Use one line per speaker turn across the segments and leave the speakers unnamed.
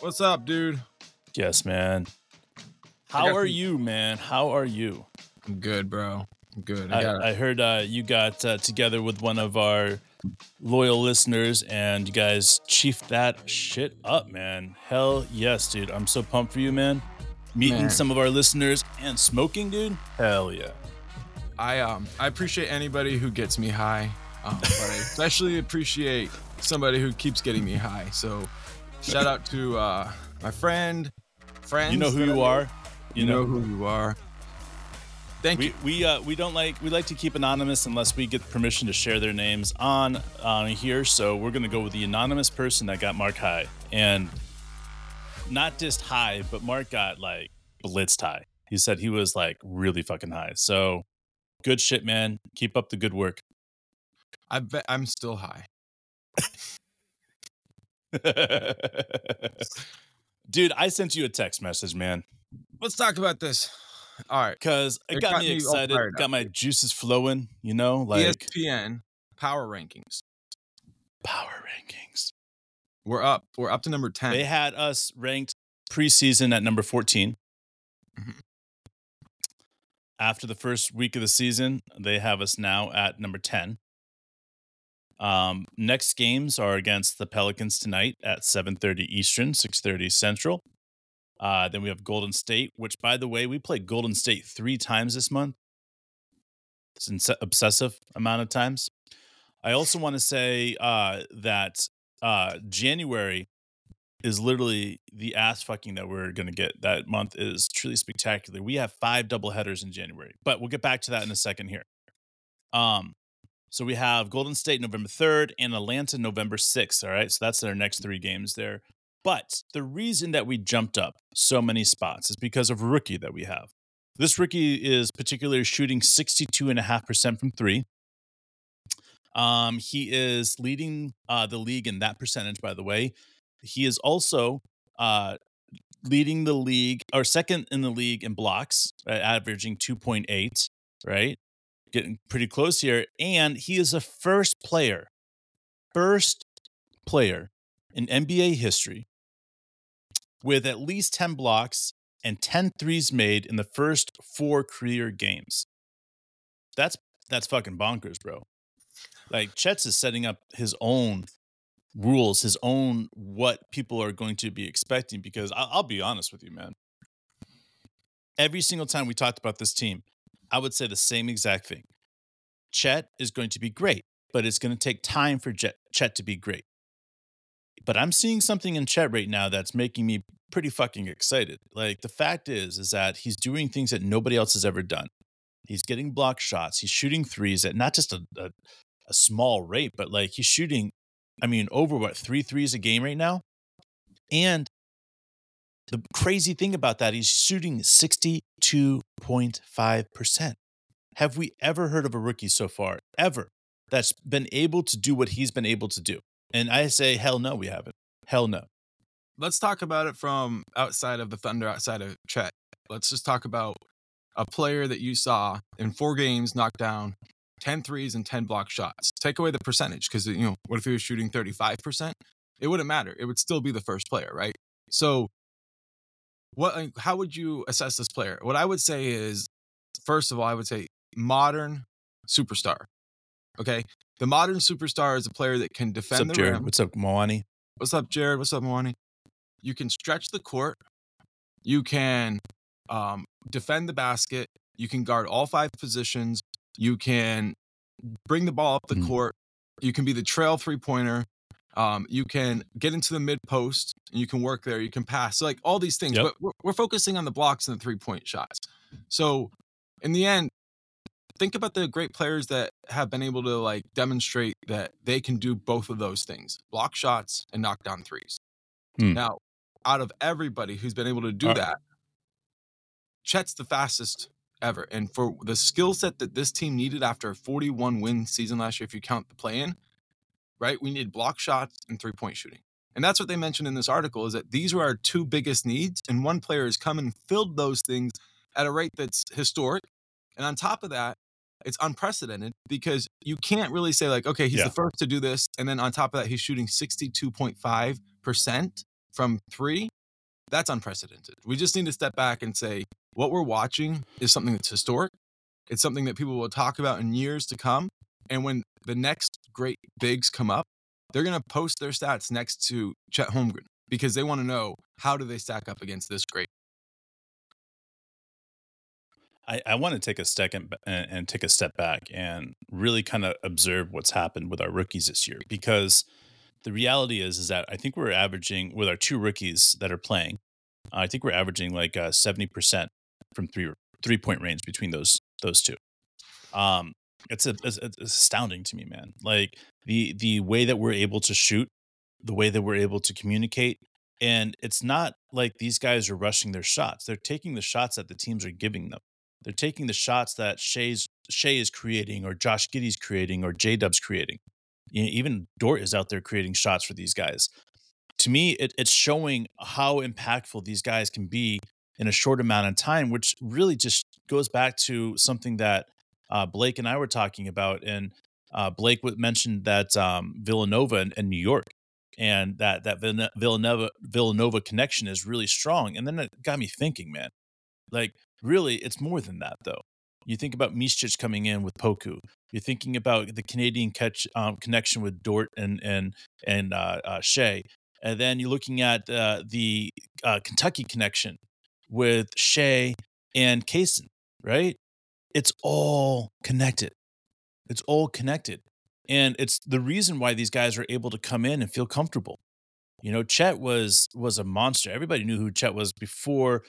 What's up, dude?
Yes, man. How are
some-
you, man? How are you?
I'm good, bro. I'm good. I
I, I heard uh, you got uh, together with one of our loyal listeners and you guys chiefed that shit up, man. Hell yes, dude. I'm so pumped for you, man. Meeting
Man.
some of our listeners and smoking, dude. Hell yeah.
I um I appreciate anybody who gets me high, um, but I especially appreciate somebody who keeps getting me high. So shout out to uh, my friend, friends.
You know who you are.
You know who you are. Thank you.
We we uh we don't like we like to keep anonymous unless we get permission to share their names on on here. So we're gonna go with the anonymous person that got Mark high, and not just high, but Mark got like blitzed high. He said he was like really fucking high. So good shit, man. Keep up the good work.
I bet I'm still high.
Dude, I sent you a text message, man,
Let's talk about this. All right.
because it,
It
got,
got
me excited. Got
up,
my juices flowing. You know, like
ESPN power rankings.
power rankings.
We're up. We're up to number ten.
They had us ranked preseason at number 14.
Mhm.
After the first week of the season, they have us now at number 10. Um, next games are against the Pelicans tonight at 7:30 Eastern, 6:30 Central. Uh, then we have Golden State, which, by the way, we played Golden State three times this month. It's an obsessive amount of times. I also want to say uh, that uh, January is literally the ass fucking that we're gonna get. That month is truly spectacular. We have five double headers in January, but we'll get back to that in a second here. Um, so we have Golden State November third and Atlanta November sixth. All right, so that's their next three games there. But the reason that we jumped up so many spots is because of rookie that we have. This rookie is particularly shooting 62.5% from three. Um, he is leading uh, the league in that percentage, by the way. He is also uh, leading the league or second in the league in blocks, right, averaging 2.8, right? Getting pretty close here. And he is the first player, first player in NBA history with at least 10 blocks and 10 threes made in the first four career games. That's that's fucking bonkers, bro. Like Chet's is setting up his own rules, his own what people are going to be expecting. Because I'll, I'll be honest with you, man. Every single time we talked about this team, I would say the same exact thing. Chet is going to be great, but it's going to take time for Jet, Chet to be great. But I'm seeing something in Chet right now that's making me pretty fucking excited. Like the fact is, is that he's doing things that nobody else has ever done. He's getting block shots. He's shooting threes at not just a, a, a small rate, but like he's shooting, I mean, over what, three threes a game right now? And the crazy thing about that, he's shooting 62.5%. Have we ever heard of a rookie so far, ever, that's been able to do what he's been able to do? And I say, hell no, we haven't. Hell no.
Let's talk about it from outside of the Thunder, outside of Chet. Let's just talk about a player that you saw in four games knock down 10 threes and 10 block shots. Take away the percentage because, you know, what if he was shooting 35%? It wouldn't matter. It would still be the first player, right? So, what? How would you assess this player? What I would say is, first of all, I would say modern superstar. Okay, the modern superstar is a player that can
What's
defend
up,
the
Jared?
rim.
What's up, Moani?
What's up, Jared? What's up, Moani? You can stretch the court. You can um, defend the basket. You can guard all five positions. You can bring the ball up the
Mm.
court. You can be the trail three pointer. Um, you can get into the mid post. You can work there. You can pass. So, like all these things.
Yep.
But we're, we're focusing on the blocks and the three point shots. So, in the end, think about the great players that have been able to like demonstrate that they can do both of those things block shots and knock down threes.
Hmm.
Now, out of everybody who's been able to do
Uh,
that, Chet's the fastest ever. And for the skill set that this team needed after a 41 win season last year, if you count the play in, right? We need block shots and three point shooting. And that's what they mentioned in this article is that these were our two biggest needs. And one player has come and filled those things at a rate that's historic. And on top of that, it's unprecedented because you can't really say, like, okay, he's
Yeah.
the first to do this. And then on top of that, he's shooting 62.5% from three, that's unprecedented. We just need to step back and say what we're watching is something that's historic. It's something that people will talk about in years to come. And when the next great bigs come up, they're going to post their stats next to Chet Holmgren because they want to know how do they stack up against this great.
I, I want to take a second and, and take a step back and really kind of observe what's happened with our rookies this year because the reality is is that I think we're averaging with our two rookies that are playing, I think we're averaging like uh, seventy percent from three three point range between those those two. Um, it's, a, it's, it's astounding to me, man. Like the the way that we're able to shoot, the way that we're able to communicate, and it's not like these guys are rushing their shots. They're taking the shots that the teams are giving them. They're taking the shots that Shai's Shai is creating, or Josh Giddey's creating, or J Dub's creating. You know, even Dort is out there creating shots for these guys. To me, it, it's showing how impactful these guys can be in a short amount of time, which really just goes back to something that uh, Blake and I were talking about. And uh, Blake mentioned that um, Villanova and, and, New York, and that that Villanova Villanova connection is really strong. And then it got me thinking, man, like really, it's more than that, though. You think about Micic coming in with Poku. You're thinking about the Canadian catch um, connection with Dort and and and uh, uh, Shai, and then you're looking at uh, the uh, Kentucky connection with Shai and Cason, right? It's all connected. It's all connected, and it's the reason why these guys are able to come in and feel comfortable. You know, Chet was was a monster. Everybody knew who Chet was before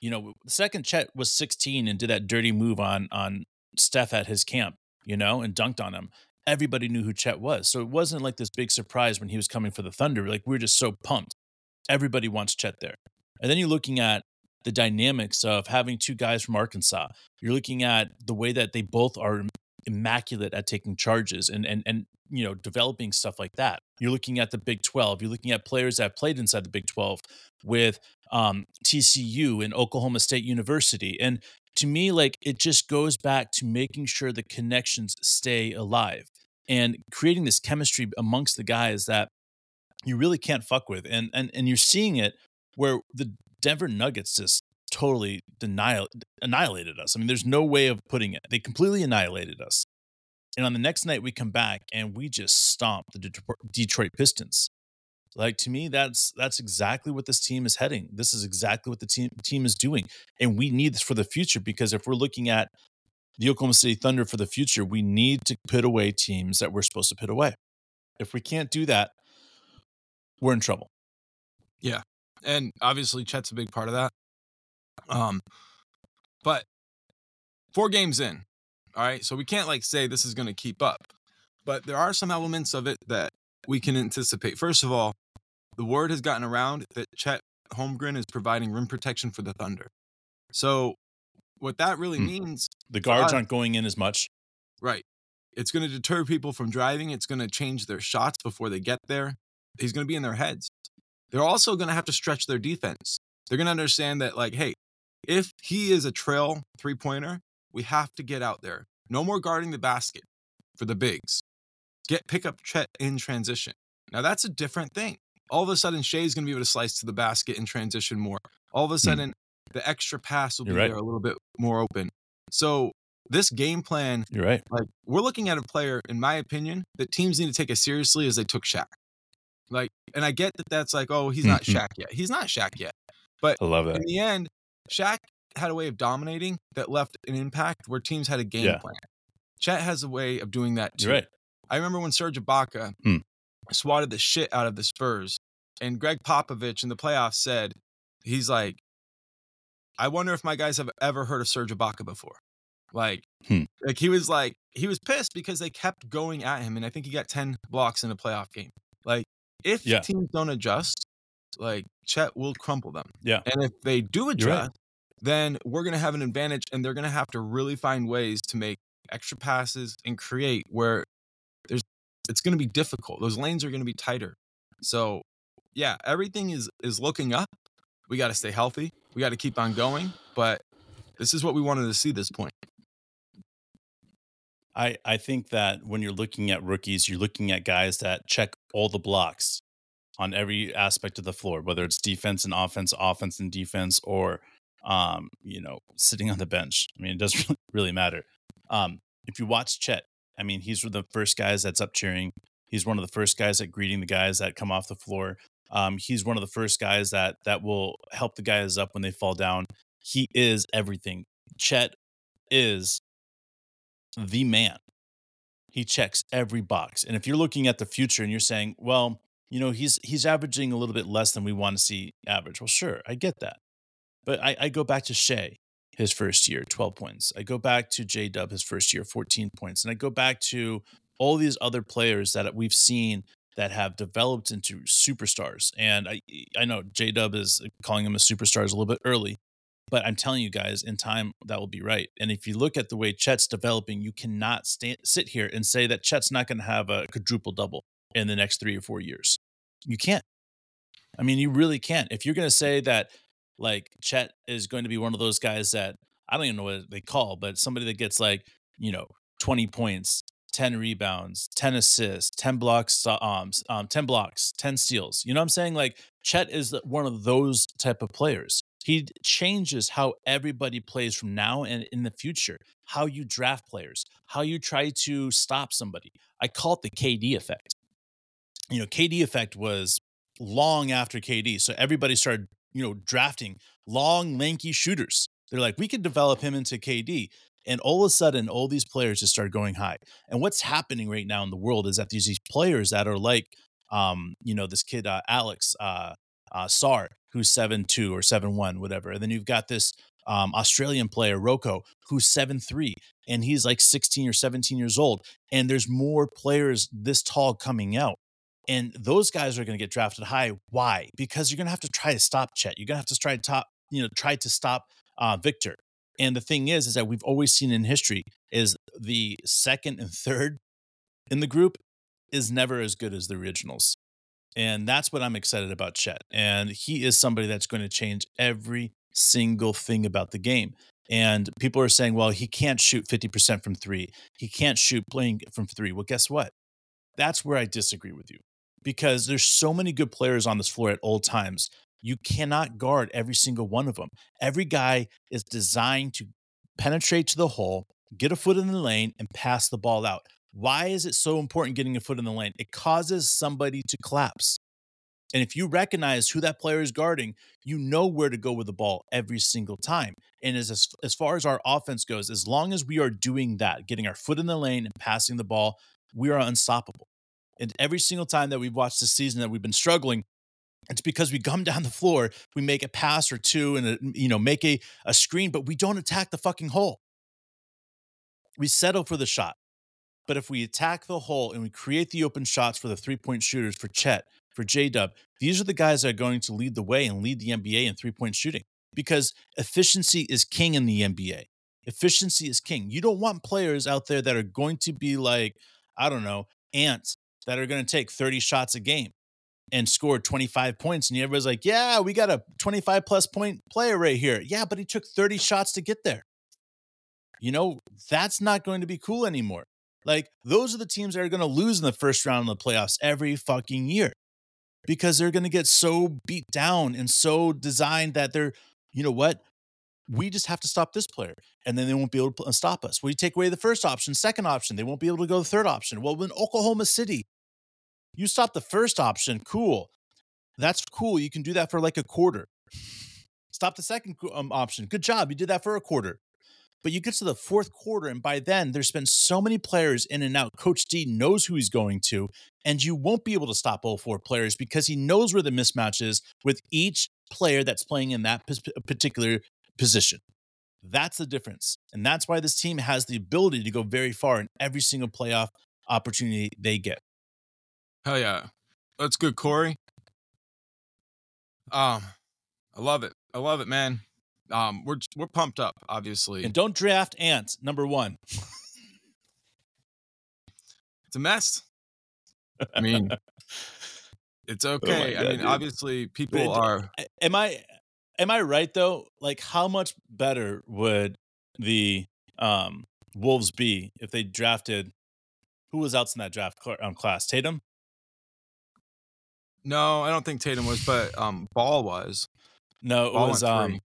you know, the second Chet was 16 and did that dirty move on on Steph at his camp, you know, and dunked on him. Everybody knew who Chet was. So it wasn't like this big surprise when he was coming for the Thunder. Like we are just so pumped. Everybody wants Chet there. And then you're looking at the dynamics of having two guys from Arkansas. You're looking at the way that they both are immaculate at taking charges and and and you know developing stuff like that. You're looking at the Big 12. You're looking at players that played inside the Big 12 with um, TCU and Oklahoma State University. And to me, like it just goes back to making sure the connections stay alive and creating this chemistry amongst the guys that you really can't fuck with. And and and you're seeing it where the Denver Nuggets just totally denial, annihilated us. I mean, there's no way of putting it. They completely annihilated us. And on the next night, we come back and we just stomp the Detroit Pistons. Like to me, that's that's exactly what this team is heading. This is exactly what the team team is doing, and we need this for the future because if we're looking at the Oklahoma City Thunder for the future, we need to put away teams that we're supposed to put away. If we can't do that, we're in trouble.
Yeah, and obviously Chet's a big part of that. Um, but four games in, all right, so we can't like say this is going to keep up, but there are some elements of it that we can anticipate. First of all, the word has gotten around that Chet Holmgren is providing rim protection for the Thunder. So, what that really hmm. means,
the guards aren't going in as much.
Right. It's going to deter people from driving. It's going to change their shots before they get there. He's going to be in their heads. They're also going to have to stretch their defense. They're going to understand that, like, hey, if he is a trail three pointer, we have to get out there. No more guarding the basket for the bigs. Get pick up Chet in transition. Now that's a different thing all of a sudden Shai's going to be able to slice to the basket and transition more. All of a hmm. sudden, mm. the extra pass will You're be right. there a little bit more open. So this game plan,
You're right.
Like we're looking at a player, in my opinion, that teams need to take as seriously as they took Shaq. Like, and I get that that's like, oh, he's not mm-hmm. Shaq yet. He's not Shaq yet. But
I love that.
In the end, Shaq had a way of dominating that left an impact where teams had a game yeah. plan. Chet has a way of doing that too.
Right.
I remember when Serge Ibaka hmm swatted the shit out of the Spurs. And Gregg Popovich in the playoffs said, he's like, I wonder if my guys have ever heard of Serge Ibaka before. Like, hmm. like he was like, he was pissed because they kept going at him. And I think he got 10 blocks in a playoff game. If yeah. teams don't adjust, like Chet will crumple them.
Yeah.
And if they do adjust, right. then we're going to have an advantage and they're going to have to really find ways to make extra passes and create where there's it's going to be difficult. Those lanes are going to be tighter. So, yeah, everything is is looking up. We got to stay healthy. We got to keep on going, but this is what we wanted to see this point.
I I think that when you're looking at rookies, you're looking at guys that check all the blocks on every aspect of the floor, whether it's defense and offense, offense and defense, or um, you know, sitting on the bench. I mean, it doesn't really matter. Um, if you watch Chet, I mean, he's one of the first guys that's up cheering. He's one of the first guys that greeting the guys that come off the floor. Um, he's one of the first guys that that will help the guys up when they fall down. He is everything. Chet is the man. He checks every box. And if you're looking at the future and you're saying, well, you know, he's he's averaging a little bit less than we want to see average. Well, sure, I get that. But I, I go back to Shai, his first year, 12 points. I go back to J Dub, his first year, 14 points. And I go back to all these other players that we've seen that have developed into superstars. And I I know J Dub is calling him a superstar is a little bit early, but I'm telling you guys, in time that will be right. And if you look at the way Chet's developing, you cannot stand, sit here and say that Chet's not going to have a quadruple double in the next three or four years. You can't. I mean, you really can't. If you're going to say that, like Chet is going to be one of those guys that I don't even know what they call, but somebody that gets like you know 20 points, 10 rebounds, 10 assists, 10 blocks, um, um 10 blocks, 10 steals. You know what I'm saying? Like Chet is one of those type of players. He changes how everybody plays from now and in the future, how you draft players, how you try to stop somebody. I call it the KD effect. You know, KD effect was long after KD. So everybody started, you know, drafting long, lanky shooters. They're like, we could develop him into KD. And all of a sudden, all these players just start going high. And what's happening right now in the world is that these, these players that are like, um, you know, this kid, uh, Alex, uh, uh, Sarr, who's seven two or seven one, whatever. And then you've got this um, Australian player, Rocco, who's seven three, and he's like 16 or 17 years old. And there's more players this tall coming out. And those guys are going to get drafted high. Why? Because you're going to have to try to stop Chet. You're going to have to try to top, you know, try to stop uh, Victor. And the thing is, is that we've always seen in history is the second and third in the group is never as good as the originals. And that's what I'm excited about Chet. And he is somebody that's going to change every single thing about the game. And people are saying, well, he can't shoot 50% from three. He can't shoot playing from three. Well, guess what? That's where I disagree with you because there's so many good players on this floor at all times. You cannot guard every single one of them. Every guy is designed to penetrate to the hole, get a foot in the lane, and pass the ball out. Why is it so important getting a foot in the lane? It causes somebody to collapse. And if you recognize who that player is guarding, you know where to go with the ball every single time. And as, as far as our offense goes, as long as we are doing that, getting our foot in the lane and passing the ball, we are unstoppable. And every single time that we've watched this season that we've been struggling, it's because we gum down the floor, we make a pass or two and a, you know make a, a screen, but we don't attack the fucking hole. We settle for the shot. But if we attack the hole and we create the open shots for the three point shooters for Chet, for J Dub, these are the guys that are going to lead the way and lead the NBA in three point shooting because efficiency is king in the NBA. Efficiency is king. You don't want players out there that are going to be like, I don't know, ants that are going to take 30 shots a game and scored 25 points. And everybody's like, yeah, we got a 25 plus point player right here. Yeah, but he took 30 shots to get there. You know, that's not going to be cool anymore. Like those are the teams that are going to lose in the first round of the playoffs every fucking year because they're going to get so beat down and so designed that they're, you know what? We just have to stop this player and then they won't be able to stop us. You take away the first option, second option, they won't be able to go the third option. Well, in Oklahoma City, you stop the first option, cool. That's cool. You can do that for like a quarter. Stop the second um, option. Good job. You did that for a quarter. But you get to the fourth quarter, and by then there's been so many players in and out. Coach D knows who he's going to, and you won't be able to stop all four players because he knows where the mismatch is with each player that's playing in that particular position. That's the difference. And that's why this team has the ability to go very far in every single playoff opportunity they get.
Hell yeah. That's good, Corey. Um, I love it. I love it, man um, we're we're pumped up, obviously.
And don't draft ants. Number one.
it's a mess. I mean, it's oh okay. Oh God, I mean, dude. obviously, people are.
Am I am I right though? Like, how much better would the um, Wolves be if they drafted? Who was else in that draft um, class? Tatum.
No, I don't think Tatum was, but um, Ball was.
No, it
Ball
was um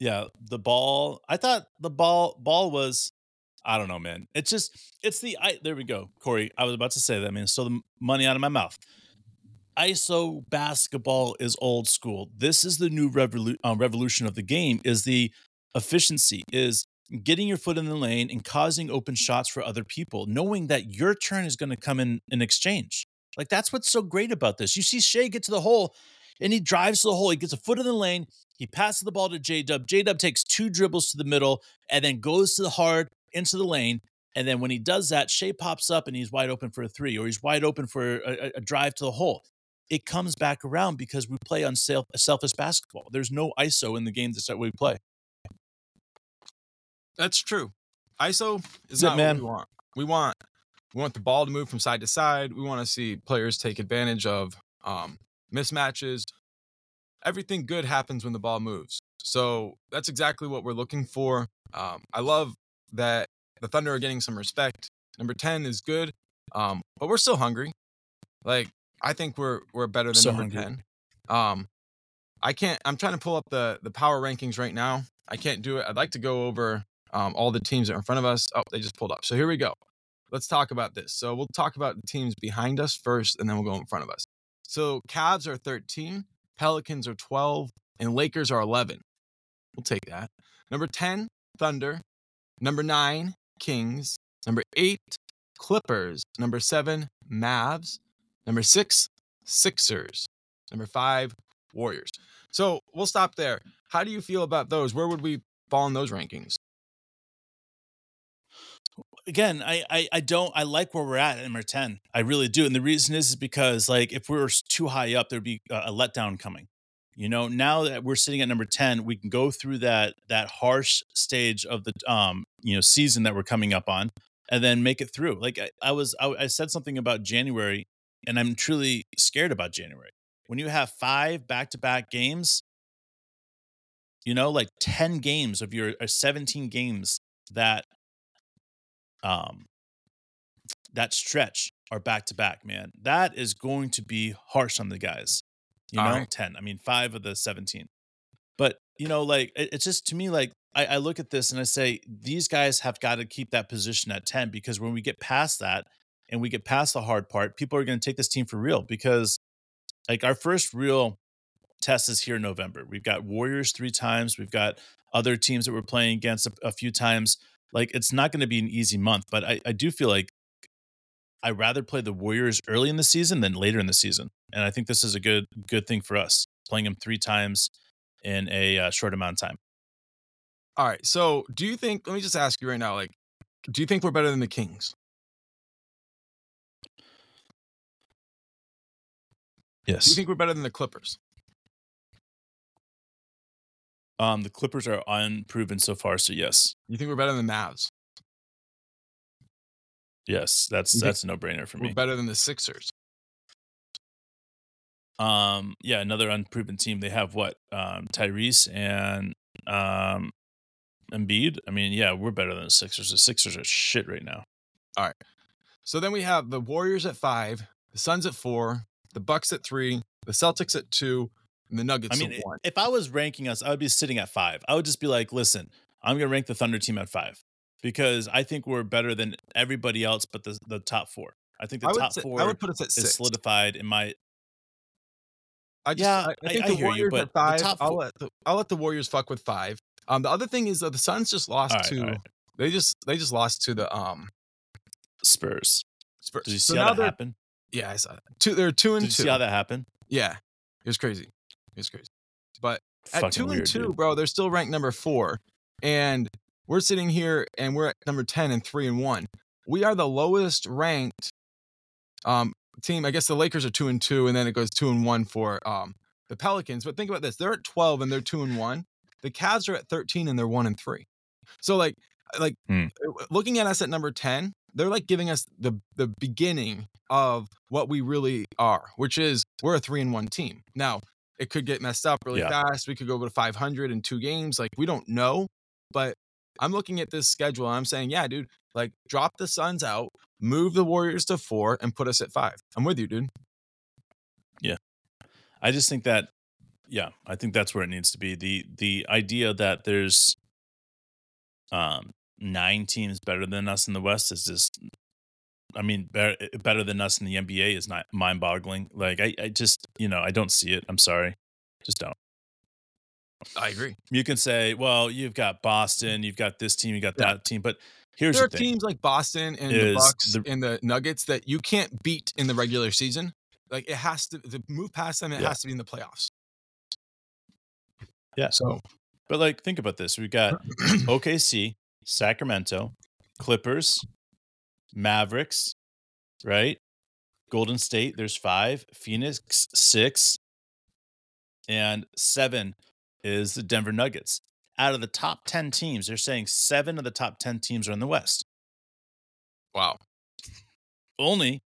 yeah, the ball. I thought the ball ball was I don't know, man. It's just it's the I there we go. Corey, I was about to say that, man. So the money out of my mouth. ISO basketball is old school. This is the new revolu- uh, revolution of the game is the efficiency is getting your foot in the lane and causing open shots for other people, knowing that your turn is going to come in in exchange. Like that's what's so great about this. You see Shai get to the hole and he drives to the hole. He gets a foot in the lane. He passes the ball to J Dub. J Dub takes two dribbles to the middle and then goes to the hard into the lane. And then when he does that, Shai pops up and he's wide open for a three, or he's wide open for a, a- a drive to the hole. It comes back around because we play on self, selfish basketball. There's no ISO in the games that we play.
That's true. ISO is
That's it,
not
man.
what we want. We want we want the ball to move from side to side. We want to see players take advantage of um, mismatches. Everything good happens when the ball moves. So that's exactly what we're looking for. Um, I love that the Thunder are getting some respect. Number ten is good, um, but we're still hungry. Like I think we're we're better than
So
number
hungry.
ten. Um, I can't. I'm trying to pull up the the power rankings right now. I can't do it. I'd like to go over um, all the teams that are in front of us. Oh, they just pulled up. So here we go. Let's talk about this. So we'll talk about the teams behind us first, and then we'll go in front of us. So Cavs are 13, Pelicans are 12, and Lakers are 11. We'll take that. Number 10, Thunder. Number 9, Kings. Number 8, Clippers. Number 7, Mavs. Number 6, Sixers. Number 5, Warriors. So we'll stop there. How do you feel about those? Where would we fall in those rankings?
Again, I, I I don't I like where we're at at number ten. I really do, and the reason is, is because like if we were too high up, there'd be a, letdown coming. You know, now that we're sitting at number ten, we can go through that that harsh stage of the um you know season that we're coming up on, and then make it through. Like I, I was I, I said something about January, and I'm truly scared about January. When you have five back to back games, you know, like ten games of your or seventeen games that um that stretch are back to back, man. That is going to be harsh on the guys. You
All
know,
right.
10. I mean, five of the 17. But, you know, like, it- it's just to me, like, I, I look at this and I say, these guys have got to keep that position at 10 because when we get past that and we get past the hard part, people are going to take this team for real because, like, our first real test is here in November. We've got Warriors three times, we've got other teams that we're playing against a, a few times. Like, it's not going to be an easy month, but I, I do feel like I'd rather play the Warriors early in the season than later in the season, and I think this is a good good thing for us playing them three times in a uh, short amount of time.
All right. So do you think, let me just ask you right now, like, do you think we're better than the Kings? Yes. Do you think we're better than the Clippers?
Um, the Clippers are unproven so far, so yes,
You think we're better than the Mavs?
yes, that's
You
that's a no brainer for me.
We're better than the Sixers.
Um, yeah, another unproven team. They have what? Um, Tyrese and um, Embiid. I mean, yeah, we're better than the Sixers. The Sixers are shit right now. All right.
So then we have the Warriors at five, the Suns at four, the Bucks at three, the Celtics at two, and the Nuggets
I mean, if I was ranking us, I would be sitting at five. I would just be like, listen, I'm going to rank the Thunder team at five because I think we're better than everybody else but the, the top four. I think the
I
top
say,
four
I would put us at
is
six.
solidified in my.
I just,
Yeah,
I, I think
I
the
hear you, but
at five. I'll let the, I'll let the Warriors fuck with five. Um, the other thing is that the Suns just lost
right,
to
right.
they just they just lost to the um
Spurs.
Spurs.
Did you see
now
how that happened?
Yeah, I saw that. Two, they're two and
Did you
two.
see how that happened?
Yeah, it was crazy. It was crazy. But at two
weird,
and two,
dude.
bro, they're still ranked number four, and we're sitting here and we're at number ten and three and one. We are the lowest ranked um team. I guess the Lakers are two and two, and then it goes two and one for um the Pelicans. But think about this: they're at twelve and they're two and one. The Cavs are at thirteen and they're one and three. So like like
Hmm.
looking at us at number ten, they're like giving us the the beginning of what we really are, which is we're a three and one team. Now it could get messed up really
Yeah.
fast. We could go to 500 in two games. Like we don't know, but I'm looking at this schedule and I'm saying, yeah, dude, like drop the Suns out, move the Warriors to four, and put us at five. I'm with you, dude.
Yeah. I just think that, yeah, I think that's where it needs to be. the The idea that there's um nine teams better than us in the West is just, I mean, better, eh, better than us in the NBA is not mind boggling. Like, I, I just, you know, I don't see it. I'm sorry, just don't.
I agree.
You can say, well, you've got Boston, you've got this team, you got yeah. that team, but here's
there
the
are teams like Boston and the Bucks the, and the Nuggets that you can't beat in the regular season. Like it has to to move past them. It yeah. has to be in the playoffs.
Yeah. So, but like, think about this: we've got OKC, Sacramento, Clippers, Mavericks, right? Golden State. There's five. Phoenix six, and seven is the Denver Nuggets. Out of the top 10 teams, they're saying seven of the top 10 teams are in the West.
Wow.
Only,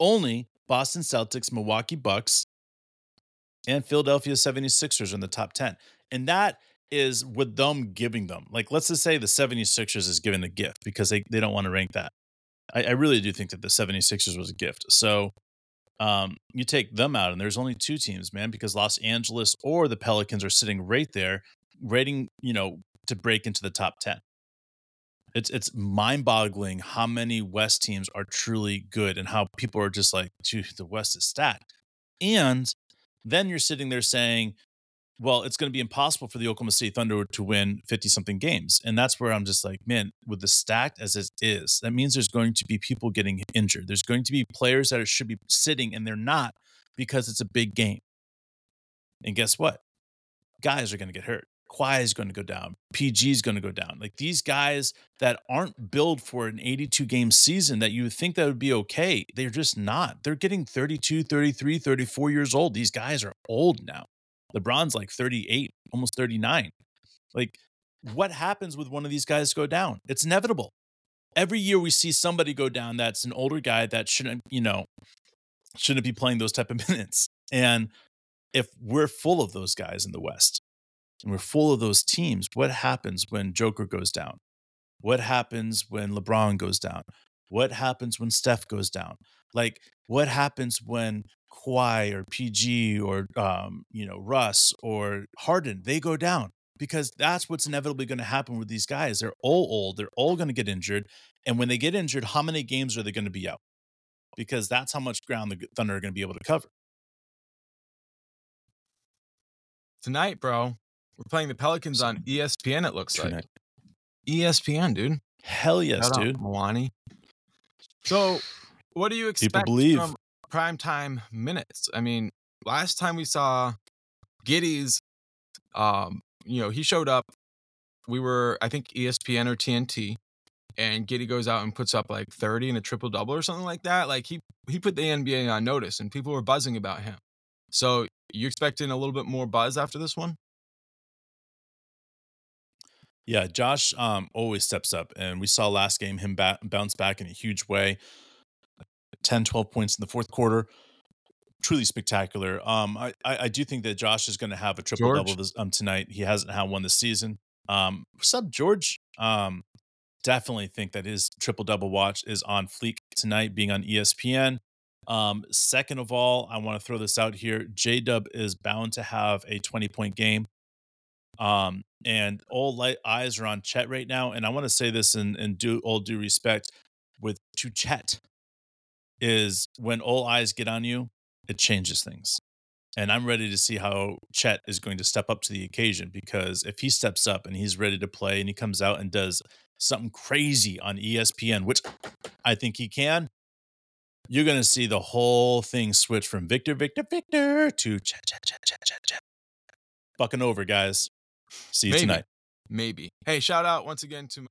only Boston Celtics, Milwaukee Bucks, and Philadelphia 76ers are in the top 10. And that is with them giving them. Like, let's just say the 76ers is giving the gift because they, they don't want to rank that. I, I really do think that the 76ers was a gift. So um, you take them out, and there's only two teams, man, because Los Angeles or the Pelicans are sitting right there, rating, you know, to break into the top 10. It's it's mind-boggling how many West teams are truly good and how people are just like, dude, the West is stacked. And then you're sitting there saying, well, it's going to be impossible for the Oklahoma City Thunder to win 50 something games. And that's where I'm just like, man, with the stacked as it is, that means there's going to be people getting injured. There's going to be players that should be sitting and they're not because it's a big game. And guess what? Guys are going to get hurt. Kawhi is going to go down. PG is going to go down. Like these guys that aren't built for an 82 game season that you think that would be okay, they're just not. They're getting 32, 33, 34 years old. These guys are old now. LeBron's like 38, almost 39. Like, what happens with one of these guys go down? It's inevitable. Every year we see somebody go down that's an older guy that shouldn't, you know, shouldn't be playing those type of minutes. And if we're full of those guys in the West and we're full of those teams, what happens when Joker goes down? What happens when LeBron goes down? What happens when Steph goes down? Like, what happens when Kawhi or PG or um, you know Russ or Harden, they go down because that's what's inevitably going to happen with these guys. They're all old. They're all going to get injured, and when they get injured, how many games are they going to be out? Because that's how much ground the Thunder are going to be able to cover.
Tonight, bro, we're playing the Pelicans on ESPN. It looks Tonight. like ESPN, dude.
Hell yes,
Shout
dude.
Milani. So, what do you expect from prime time minutes. I mean, last time we saw Giddey's, um, you know, he showed up. We were, I think, ESPN or TNT, and Giddey goes out and puts up like 30 and a triple double or something like that. Like he he put the NBA on notice, and people were buzzing about him. So you expecting a little bit more buzz after this one?
Yeah, Josh um, always steps up, and we saw last game him ba- bounce back in a huge way. 10, 12 points in the fourth quarter. Truly spectacular. Um, I, I, do think that Josh is going to have a triple double this, um, tonight. He hasn't had one this season. Um, what's up, George? Um, definitely think that his triple double watch is on fleek tonight, being on ESPN. Um, second of all, I want to throw this out here. J Dub is bound to have a 20 point game. Um, and all light eyes are on Chet right now. And I want to say this in, in due all due respect with to Chet is when all eyes get on you, it changes things. And I'm ready to see how Chet is going to step up to the occasion because if he steps up and he's ready to play and he comes out and does something crazy on ESPN, which I think he can, you're going to see the whole thing switch from Victor, Victor, Victor to Chet, Chet, Chet, Chet, Chet, Chet. Bucking over, guys. See you
Maybe.
tonight.
Maybe. Hey, shout out once again to